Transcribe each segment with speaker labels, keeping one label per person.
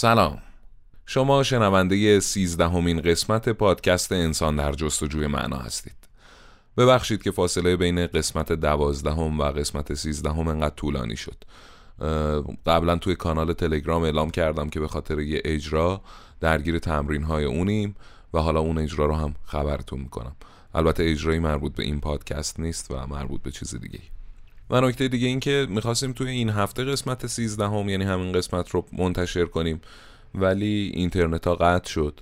Speaker 1: سلام. شما شنونده سیزدهمین قسمت پادکست انسان در جستجوی معنا هستید. ببخشید که فاصله بین قسمت دوازدهم و قسمت سیزدهم انقدر طولانی شد. قبلا توی کانال تلگرام اعلام کردم که به خاطر یه اجرا درگیر تمرین های اونیم و حالا اون اجرا رو هم خبرتون می‌کنم. البته اجرایی مربوط به این پادکست نیست و مربوط به چیز دیگه و نکته دیگه این که می‌خواستیم توی این هفته قسمت سیزدهم یعنی همین قسمت رو منتشر کنیم. ولی اینترنت ها قطع شد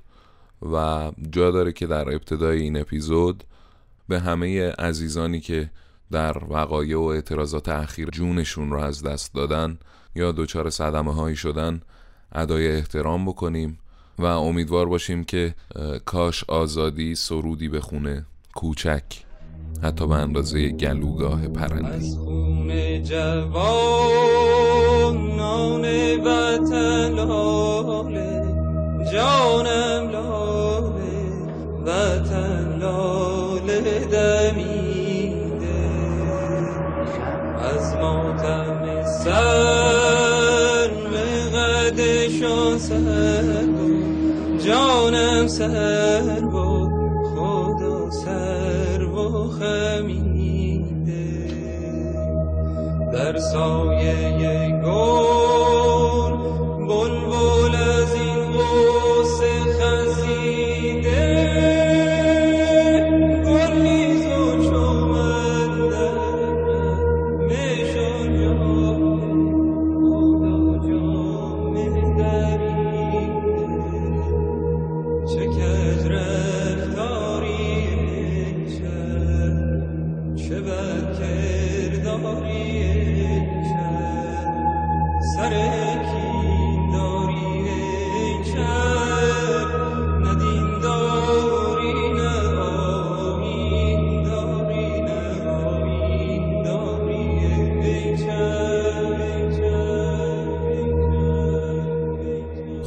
Speaker 1: و جا داره که در ابتدای این اپیزود به همه عزیزانی که در وقایع و اعتراضات اخیر جونشون رو از دست دادن یا دچار صدمه هایی شدن ادای احترام بکنیم و امیدوار باشیم که کاش آزادی سرودی بخونه کوچک حتی به اندازه گلوگاه پرنده از خون جوانان وطن لاله جانم لاله وطن لاله دمیده. از ماتم سر قدشان سر جانم سر. در سایه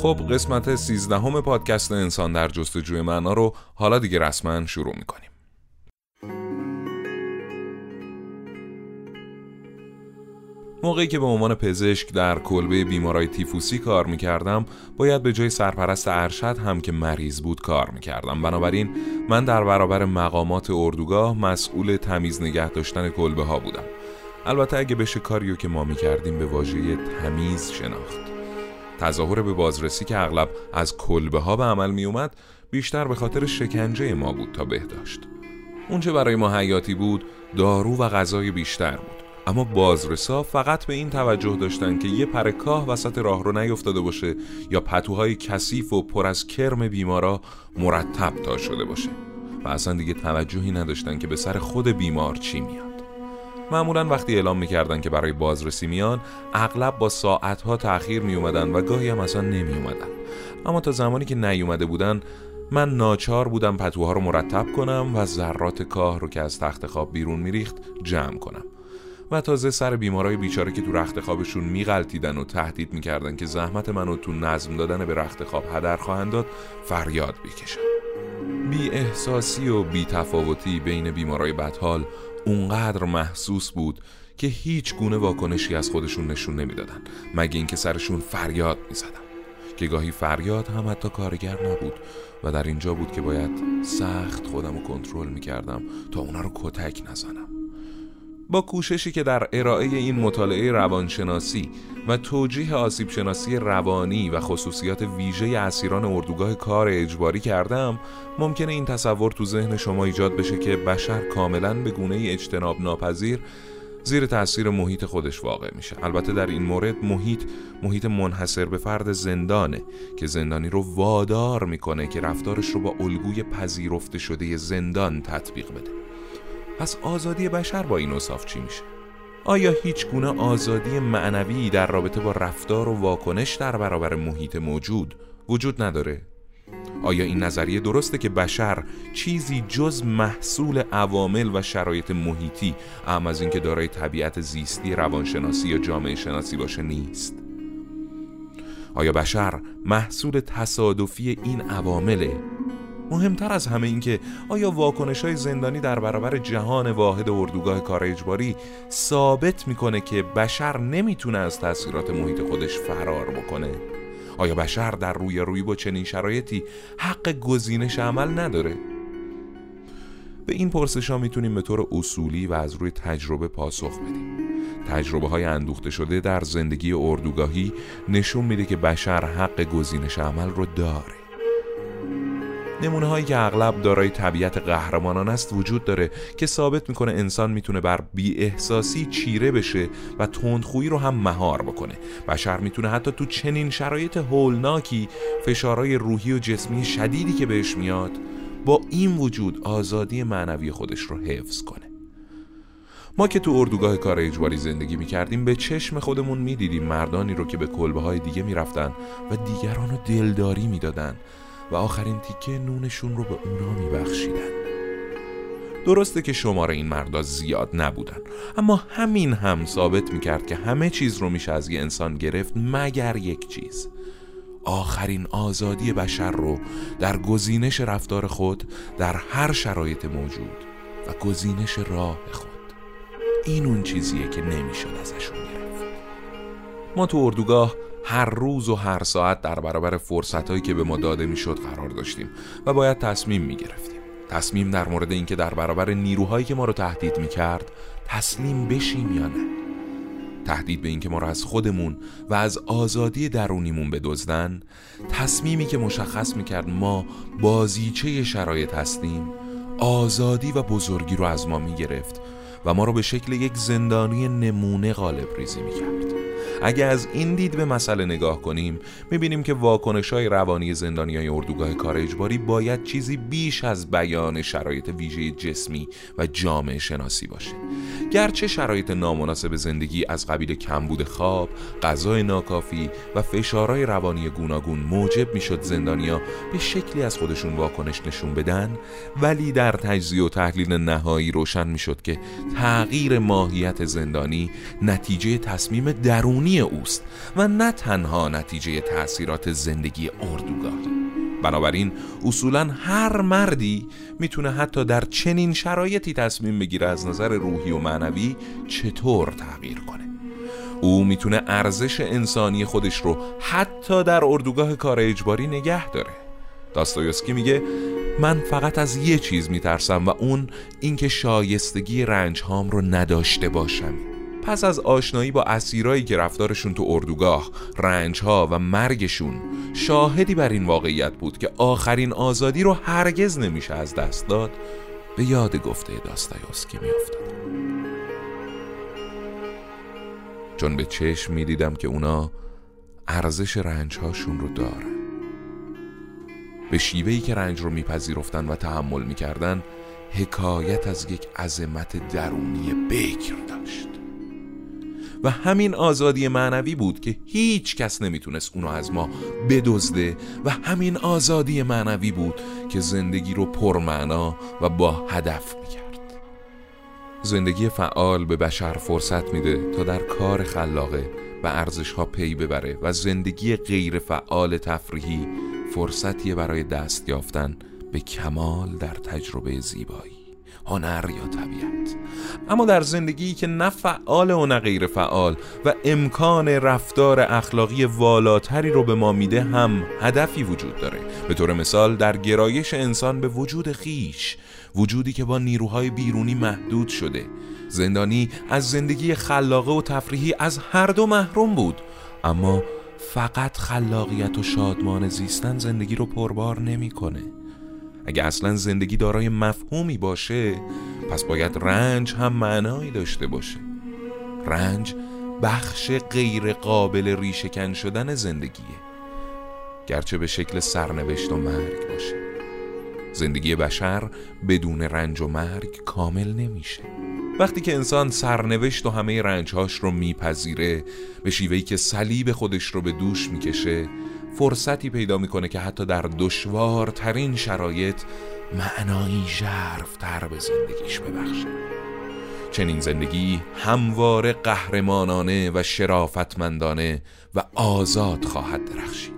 Speaker 1: خب قسمت سیزدهم پادکست انسان در جستجوی معنا رو حالا دیگه رسما شروع می‌کنیم. موقعی که به عنوان پزشک در کلبه بیمارای تیفوسی کار می‌کردم باید به جای سرپرست ارشد هم که مریض بود کار می‌کردم. بنابراین من در برابر مقامات اردوگاه مسئول تمیز نگه داشتن کلبه ها بودم. البته اگه بشه کاریو که ما می‌کردیم به واژه تمیز شناخت. تظاهر به بازرسی که اغلب از کلبه ها به عمل می اومد بیشتر به خاطر شکنجه ما بود تا بهداشت. اونچه برای ما حیاتی بود دارو و غذای بیشتر بود. اما بازرسا فقط به این توجه داشتن که یه پر کاه وسط راه رو نیفتاده باشه یا پتوهای کثیف و پر از کرم بیمارا مرتب تا شده باشه. و اصلا دیگه توجهی نداشتن که به سر خود بیمار چی میاد. معمولا وقتی اعلام می‌کردن که برای بازرسی میان اغلب با ساعتها تأخیر میومدن و گاهی هم اصلا نمی اومدن. اما تا زمانی که نیومده بودن من ناچار بودم پتوها رو مرتب کنم و ذرات کاه رو که از تخت خواب بیرون میریخت جمع کنم و تازه سر بیمارای بیچاره که تو رخت خوابشون میغلطیدن و تهدید می‌کردن که زحمت منو تو نظم دادن به رخت خواب هدر خواهند داد فریاد بکشم بی احساسی و بی تفاوتی بین بیمارای بدحال اونقدر محسوس بود که هیچ گونه واکنشی از خودشون نشون نمی‌دادن مگه اینکه سرشون فریاد می‌زدن. که گاهی فریاد هم حتی کارگر نبود و در اینجا بود که باید سخت خودم رو کنترل می‌کردم تا اونا رو کتک نزنم. با کوششی که در ارائه این مطالعه روانشناسی و توجیه آسیب شناسی روانی و خصوصیات ویژه اسیران اردوگاه کار اجباری کردم ممکنه این تصور تو ذهن شما ایجاد بشه که بشر کاملا به گونه اجتناب ناپذیر زیر تاثیر محیط خودش واقع میشه. البته در این مورد محیط محیط منحصر به فرد زندانه که زندانی رو وادار می‌کنه که رفتارش رو با الگوی پذیرفته شده زندان تطبیق بده. پس آزادی بشر با این اصاف چی میشه؟ آیا هیچ گونه آزادی معنوی در رابطه با رفتار و واکنش در برابر محیط موجود وجود نداره؟ آیا این نظریه درسته که بشر چیزی جز محصول عوامل و شرایط محیطی اما از اینکه دارای طبیعت زیستی روانشناسی یا جامعه شناسی باشه نیست؟ آیا بشر محصول تصادفی این عوامله مهمتر از همه این که آیا واکنش های زندانی در برابر جهان واحد اردوگاه کار اجباری ثابت می‌کنه که بشر نمی‌تونه از تاثیرات محیط خودش فرار بکنه؟ آیا بشر در روی روی با چنین شرایطی حق گزینش عمل نداره؟ به این پرسش ها می‌تونیم به طور اصولی و از روی تجربه پاسخ بدیم. تجربه های اندوخته شده در زندگی اردوگاهی نشون میده که بشر حق گزینش عمل رو داره. نمونه هایی که اغلب دارای طبیعت قهرمانان است وجود داره که ثابت می‌کنه انسان می‌تونه بر بی احساسی چیره بشه و تندخویی رو هم مهار بکنه. بشر می‌تونه حتی تو چنین شرایط هولناکی فشارهای روحی و جسمی شدیدی که بهش میاد با این وجود آزادی معنوی خودش رو حفظ کنه. ما که تو اردوگاه کار اجباری زندگی می‌کردیم به چشم خودمون می‌دیدیم مردانی رو که به کلبه های دیگه می‌رفتن و دیگران رو دلداری می‌دادن. و آخرین تیکه نونشون رو به اونا میبخشیدن. درسته که شماره این مردا زیاد نبودن اما همین هم ثابت می‌کرد که همه چیز رو میشه از یه انسان گرفت مگر یک چیز. آخرین آزادی بشر رو در گزینش رفتار خود در هر شرایط موجود و گزینش راه خود. این اون چیزیه که نمی‌شد ازشون گرفت. ما تو اردوگاه هر روز و هر ساعت در برابر فرصتهایی که به ما داده می‌شد قرار داشتیم و باید تصمیم می‌گرفتیم. تصمیم در مورد اینکه در برابر نیروهایی که ما رو تهدید می‌کرد تسلیم بشیم یا نه. تهدید به اینکه ما رو از خودمون و از آزادی درونیمون بدزدن تصمیمی که مشخص می‌کرد ما بازیچه شرایط هستیم آزادی و بزرگی رو از ما می‌گرفت و ما رو به شکل یک زندانی نمونه غالب ریزی می‌کرد. اگه از این دید به مسئله نگاه کنیم می‌بینیم که واکنش های روانی زندانی های اردوگاه کار اجباری باید چیزی بیش از بیان شرایط ویژه جسمی و جامعه شناسی باشه. گرچه شرایط نامناسب زندگی از قبیل کمبود خواب، غذای ناکافی و فشارهای روانی گوناگون موجب می‌شد زندانیا به شکلی از خودشون واکنش نشون بدن ولی در تجزیه و تحلیل نهایی روشن می‌شد که تغییر ماهیت زندانی نتیجه تصمیم درونی اوست و نه تنها نتیجه تاثیرات زندگی اردوگاهی بنابراین اصولا هر مردی می‌تونه حتی در چنین شرایطی تصمیم بگیره از نظر روحی و معنوی چطور تغییر کنه. او می‌تونه ارزش انسانی خودش رو حتی در اردوگاه کار اجباری نگه داره. داستایوسکی میگه من فقط از یه چیز میترسم و اون اینکه شایستگی رنج هام رو نداشته باشم. پس از آشنایی با اسیرایی که رفتارشون تو اردوگاه رنجها و مرگشون شاهدی بر این واقعیت بود که آخرین آزادی رو هرگز نمیشه از دست داد به یاد گفته داستایوسکی میافتاد. چون به چشم می‌دیدم که اونا ارزش رنجهاشون رو دارن. به شیوهی که رنج رو میپذیرفتن و تحمل می‌کردن حکایت از یک عظمت درونی بکر داشت. و همین آزادی معنوی بود که هیچ کس نمی‌تونست اونو از ما بدزده و همین آزادی معنوی بود که زندگی رو پرمعنا و با هدف می‌کرد. زندگی فعال به بشر فرصت میده تا در کار خلاقه و ارزش ها پی ببره و زندگی غیر فعال تفریحی فرصتیه برای دست یافتن به کمال در تجربه زیبایی. هنر یا طبیعت. اما در زندگی که نه فعال و نه غیر فعال و امکان رفتار اخلاقی والاتری رو به ما میده هم هدفی وجود داره. به طور مثال در گرایش انسان به وجود خیش وجودی که با نیروهای بیرونی محدود شده. زندانی از زندگی خلاقه و تفریحی از هر دو محروم بود اما فقط خلاقیت و شادمان زیستن زندگی رو پربار نمی‌کنه. اگه اصلا زندگی دارای مفهومی باشه پس باید رنج هم معنایی داشته باشه. رنج بخش غیر قابل ریشهکن شدن زندگیه. گرچه به شکل سرنوشت و مرگ باشه. زندگی بشر بدون رنج و مرگ کامل نمیشه. وقتی که انسان سرنوشت و همه رنجهاش رو میپذیره به شیوهی که صلیب خودش رو به دوش می‌کشه فرصتی پیدا می‌کنه که حتی در دشوارترین شرایط معنایی تر به زندگیش ببخشه. چنین زندگی همواره قهرمانانه و شرافتمندانه و آزاد خواهد درخشید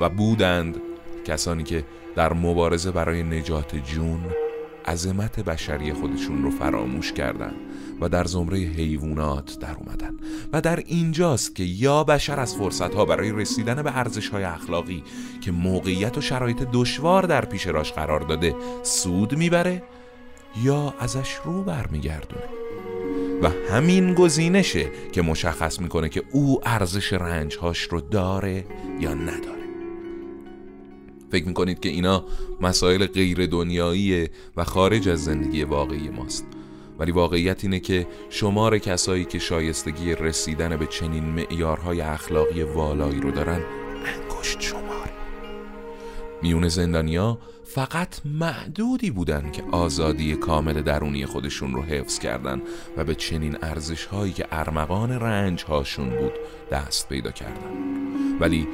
Speaker 1: و بودند کسانی که در مبارزه برای نجات جون عظمت بشری خودشون رو فراموش کردن و در زمره حیوانات در اومدن و در اینجاست که یا بشر از فرصتها برای رسیدن به های اخلاقی که موقعیت و شرایط دشوار در پیش راش قرار داده سود می‌بره یا ازش رو برمیگردونه. و همین گزینشه که مشخص می‌کنه که او ارزش رنجهاش رو داره یا نداره. فکر می‌کنید که اینا مسائل غیر دنیاییه و خارج از زندگی واقعی ماست. ولی واقعیت اینه که شمار کسایی که شایستگی رسیدن به چنین معیارهای اخلاقی والایی رو دارن انگشت شماره. میون زندانیا فقط معدودی بودن که آزادی کامل درونی خودشون رو حفظ کردن و به چنین ارزش هایی که ارمغان رنج هاشون بود دست پیدا کردن. ولی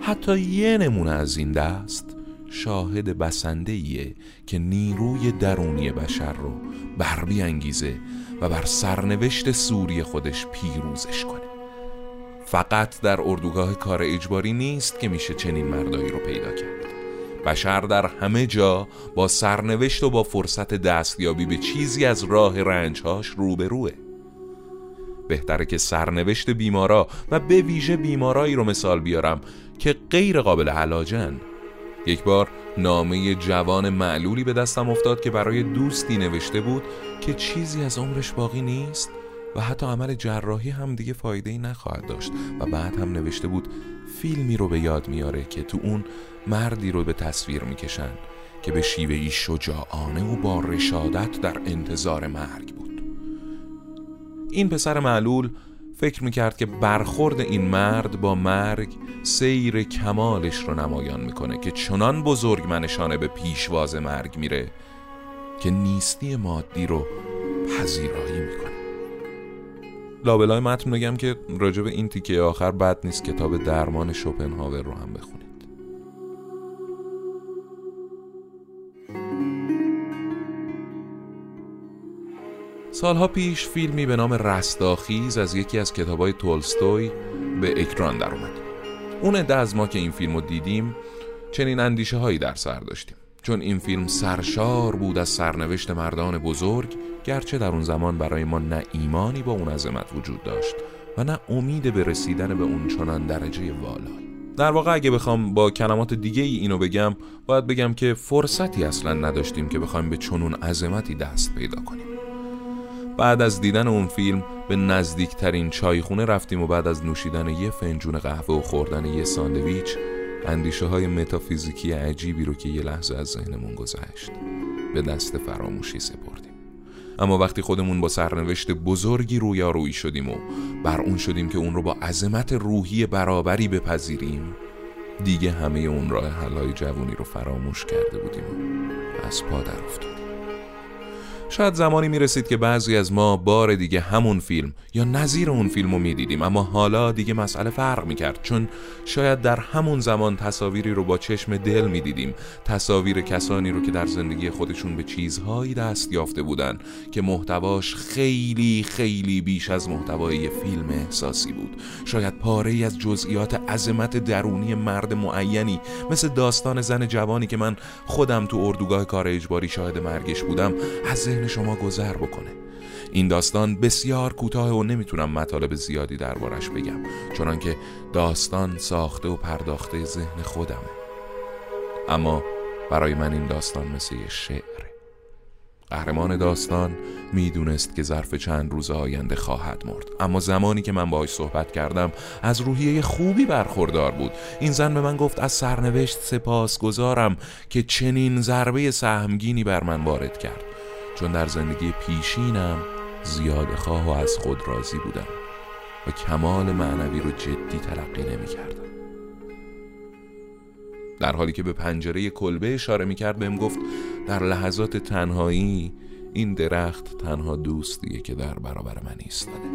Speaker 1: حتی یه نمونه از این دست شاهد بسنده ایه که نیروی درونی بشر رو بر انگیزه و بر سرنوشت سوری خودش پیروزش کنه. فقط در اردوگاه کار اجباری نیست که میشه چنین مردایی رو پیدا کرد. بشر در همه جا با سرنوشت و با فرصت دستیابی به چیزی از راه رنجهاش روبروه. بهتره که سرنوشت بیمارا و به ویژه بیمارایی رو مثال بیارم که غیر قابل علاجن. یک بار نامه جوان معلولی به دستم افتاد که برای دوستی نوشته بود که چیزی از عمرش باقی نیست و حتی عمل جراحی هم دیگه فایده ای نخواهد داشت و بعد هم نوشته بود فیلمی رو به یاد میاره که تو اون مردی رو به تصویر می‌کشن که به شیوهی شجاعانه و با رشادت در انتظار مرگ بود. این پسر معلول فکر می‌کرد که برخورد این مرد با مرگ سیر کمالش رو نمایان می‌کنه که چنان بزرگ منشانه به پیشواز مرگ میره که نیستی مادی رو پذیرایی می‌کنه. لابلای متن بگم که راجب این تیکه آخر بد نیست کتاب درمان شوپنهاور رو هم بخونید سالها پیش فیلمی به نام رستاخیز از یکی از کتابای تولستوی به اکران در اومد اون عده از ما که این فیلم رو دیدیم چنین اندیشه هایی در سر داشتیم. چون این فیلم سرشار بود از سرنوشت مردان بزرگ گرچه در اون زمان برای ما نه ایمانی با اون عظمت وجود داشت و نه امید به رسیدن به اون چنان درجه والایی در واقع اگه بخوام با کلمات دیگه ای اینو بگم باید بگم که فرصتی اصلا نداشتیم که بخوایم به چنون عظمتی دست پیدا کنیم. بعد از دیدن اون فیلم به نزدیکترین چایخونه رفتیم و بعد از نوشیدن یه فنجون قهوه و خوردن یه ساندویچ اندیشه های متافیزیکی عجیبی رو که یه لحظه از ذهنمون گذشت به دست فراموشی سپردیم. اما وقتی خودمون با سرنوشت بزرگی رویارویی شدیم و بر اون شدیم که اون رو با عظمت روحی برابری بپذیریم دیگه همه اون راه حلای جوونی رو فراموش کرده بودیم و از پا در افتادیم. شاید زمانی می رسید که بعضی از ما بار دیگه همون فیلم یا نظیر اون فیلم رو می دیدیم اما حالا دیگه مسئله فرق می کرد چون شاید در همون زمان تصاویری رو با چشم دل می دیدیم تصاویر کسانی رو که در زندگی خودشون به چیزهایی دست یافته بودن که محتواش خیلی خیلی بیش از محتوای فیلم احساسی بود. شاید پاره ای از جزئیات عظمت درونی مرد معینی مثل داستان زن جوانی که من خودم تو اردوگاه کار اجباری شاهد مرگش بودم از شما گذر بکنه. این داستان بسیار کوتاه و نمی‌تونم مطالب زیادی دربارش بگم چنانکه داستان ساخته و پرداخته ذهن خودمه. اما برای من این داستان مثل یه شعره قهرمان داستان می‌دونست که ظرف چند روز آینده خواهد مرد. اما زمانی که من باهاش صحبت کردم از روحیه خوبی برخوردار بود. این زن به من گفت از سرنوشت سپاس گذارم که چنین ضربه سهمگینی بر من وارد کرد. چون در زندگی پیشینم زیاد خواه و از خود راضی بودم و کمال معنوی رو جدی تلقی نمی کردم. در حالی که به پنجره کلبه اشاره می کرد بهم گفت در لحظات تنهایی این درخت تنها دوستیه که در برابر من ایستاده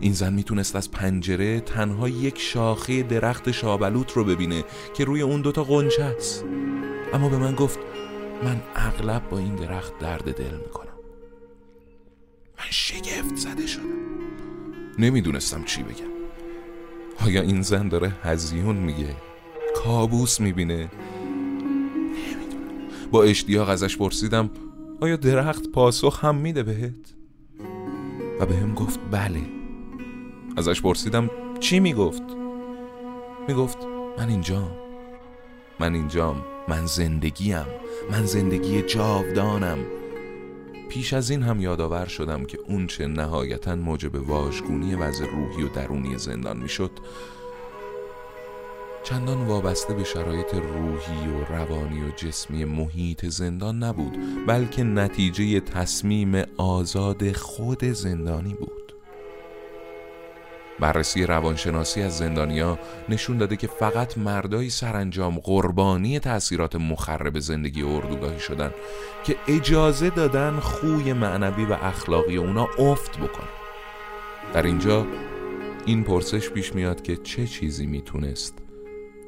Speaker 1: این زن می‌تونست از پنجره تنها یک شاخه درخت شابلوت رو ببینه که روی اون دوتا قنچه است اما به من گفت من اغلب با این درخت درد دل می‌کنم. من شگفت زده شدم. نمی‌دونستم چی بگم. آیا این زن داره هزیون میگه؟ کابوس می‌بینه؟ نمی‌دونم. با اشتیاق ازش پرسیدم آیا درخت پاسخ هم میده بهت؟ و به هم گفت بله. ازش پرسیدم چی می‌گفت؟ می‌گفت من اینجام. من اینجام؟ من زندگیم من زندگی جاودانم. پیش از این هم یادآور شدم که اون چه نهایتا موجب واژگونی وضع روحی و درونی زندان می‌شد چندان وابسته به شرایط روحی و روانی و جسمی محیط زندان نبود بلکه نتیجه تصمیم آزاد خود زندانی بود. بررسی روانشناسی از زندانیا نشون داده که فقط مردایی سرانجام قربانی تأثیرات مخرب زندگی اردوگاهی شدن که اجازه دادن خوی معنوی و اخلاقی اونا افت بکنه. در اینجا این پرسش پیش میاد که چه چیزی می‌تونست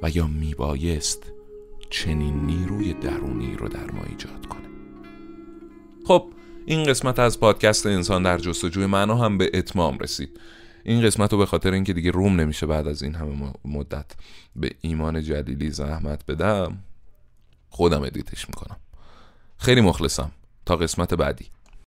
Speaker 1: و یا میبایست چنین نیروی درونی رو در ما ایجاد کنه. خب این قسمت از پادکست انسان در جستجوی معنا هم به اتمام رسید. این قسمت رو به خاطر اینکه دیگه روم نمیشه بعد از این همه مدت به ایمان جلیلی زحمت بدم خودم ادیتش می‌کنم. خیلی مخلصم. تا قسمت بعدی.